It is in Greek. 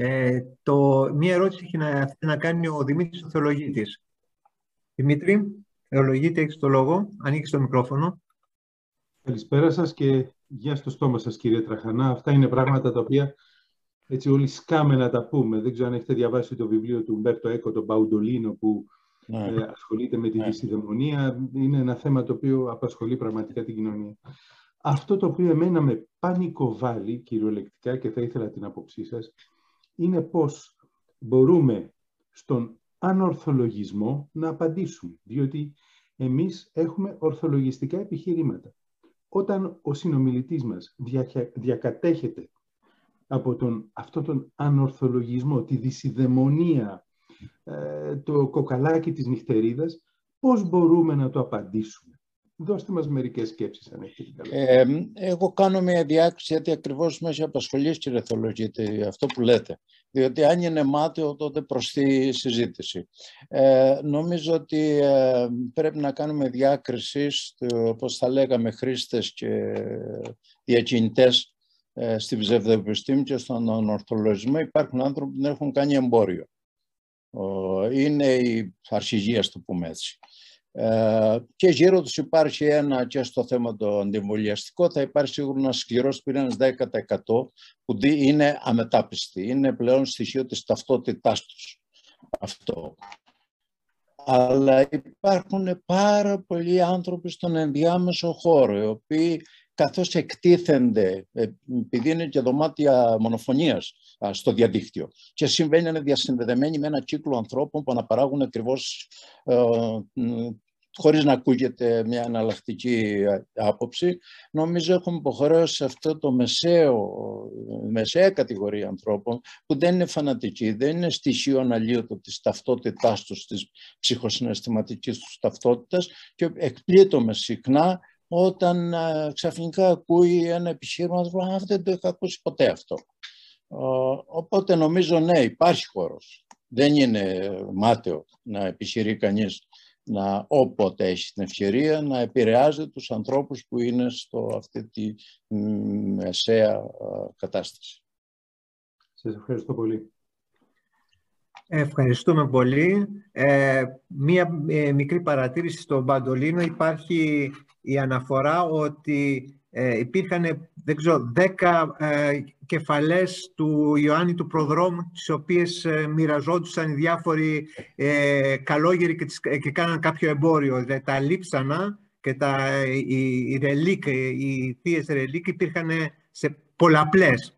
Ε, το, μία ερώτηση έχει να, να κάνει ο Δημήτρης ο Θεολογίτης. Δημήτρη, Θεολογίτη, έχεις το λόγο. Ανοίξεις το μικρόφωνο. Καλησπέρα σας και γεια στο στόμα σας κύριε Τραχανά. Αυτά είναι πράγματα τα οποία έτσι όλοι σκάμε να τα πούμε. Δεν ξέρω αν έχετε διαβάσει το βιβλίο του Μπέρτο Έκο, τον Παουντολίνο, που ναι. ε, ασχολείται με τη ναι. Είναι ένα θέμα το οποίο απασχολεί πραγματικά την κοινωνία. Αυτό το οποίο εμένα με πανικοβάλλει κυριολεκτικά και θα ήθελα την άποψή σας, είναι πώς μπορούμε στον ανορθολογισμό να απαντήσουμε. Διότι εμείς έχουμε ορθολογιστικά επιχειρήματα. Όταν ο συνομιλητής μας διακατέχεται από τον, αυτόν τον ανορθολογισμό, τη δυσιδαιμονία, ε, το κοκαλάκι της νυχτερίδας, πώς μπορούμε να το απαντήσουμε; Δώστε μας μερικές σκέψεις, αν έχετε ε, Εγώ κάνω μια διάκριση, γιατί ακριβώς μέσα απασχολείς, κύριε Θολογίτη, αυτό που λέτε. Διότι αν είναι μάταιο, τότε προς τη συζήτηση. Ε, νομίζω ότι ε, πρέπει να κάνουμε διάκριση, όπως θα λέγαμε, χρήστες και διακινητές ε, στη ψευδοεπιστήμη και στον ορθολογισμό. Υπάρχουν άνθρωποι που δεν έχουν κάνει εμπόριο. Είναι η αρχηγία, το πούμε έτσι. Ε, και γύρω τους υπάρχει ένα και στο θέμα το αντιμβολιαστικό θα υπάρχει σίγουρα ένας σκληρός πυρήνας 10% που είναι αμετάπιστη. Είναι πλέον στοιχείο της ταυτότητάς τους αυτό. Αλλά υπάρχουν πάρα πολλοί άνθρωποι στον ενδιάμεσο χώρο οι οποίοι καθώς εκτίθενται, ε, επειδή είναι και δωμάτια μονοφωνίας στο διαδίκτυο. Και συμβαίνει είναι διασυνδεδεμένοι με ένα κύκλο ανθρώπων που αναπαράγουν ακριβώς ε, χωρίς να ακούγεται μια εναλλακτική άποψη, νομίζω έχουμε υποχρέωση σε αυτό το μεσαίο, μεσαία κατηγορία ανθρώπων που δεν είναι φανατικοί, δεν είναι στοιχείο αναλύωτο της ταυτότητάς τους, της ψυχοσυναισθηματικής τους ταυτότητας και εκπλήττομαι συχνά όταν ξαφνικά ακούει ένα επιχείρημα, α, δεν το είχα ακούσει ποτέ αυτό. Οπότε νομίζω ναι, υπάρχει χώρος. Δεν είναι μάταιο να επιχειρεί κανείς να όποτε έχει την ευκαιρία να επηρεάζει τους ανθρώπους που είναι στο αυτή τη μεσαία κατάσταση. Σας ευχαριστώ πολύ. Ευχαριστούμε πολύ. Ε, μία ε, μικρή παρατήρηση στον Παντολίνο. Υπάρχει η αναφορά ότι ε, υπήρχαν, δεν ξέρω, δέκα ε, κεφαλές του Ιωάννη του Προδρόμου, τις οποίες ε, μοιραζόντουσαν οι διάφοροι ε, καλόγεροι και, τις, και κάναν κάποιο εμπόριο. Δηλαδή, τα λείψανα και τα, οι, οι, ρελίκ, οι θείες ρελίκ υπήρχαν σε πολλαπλές.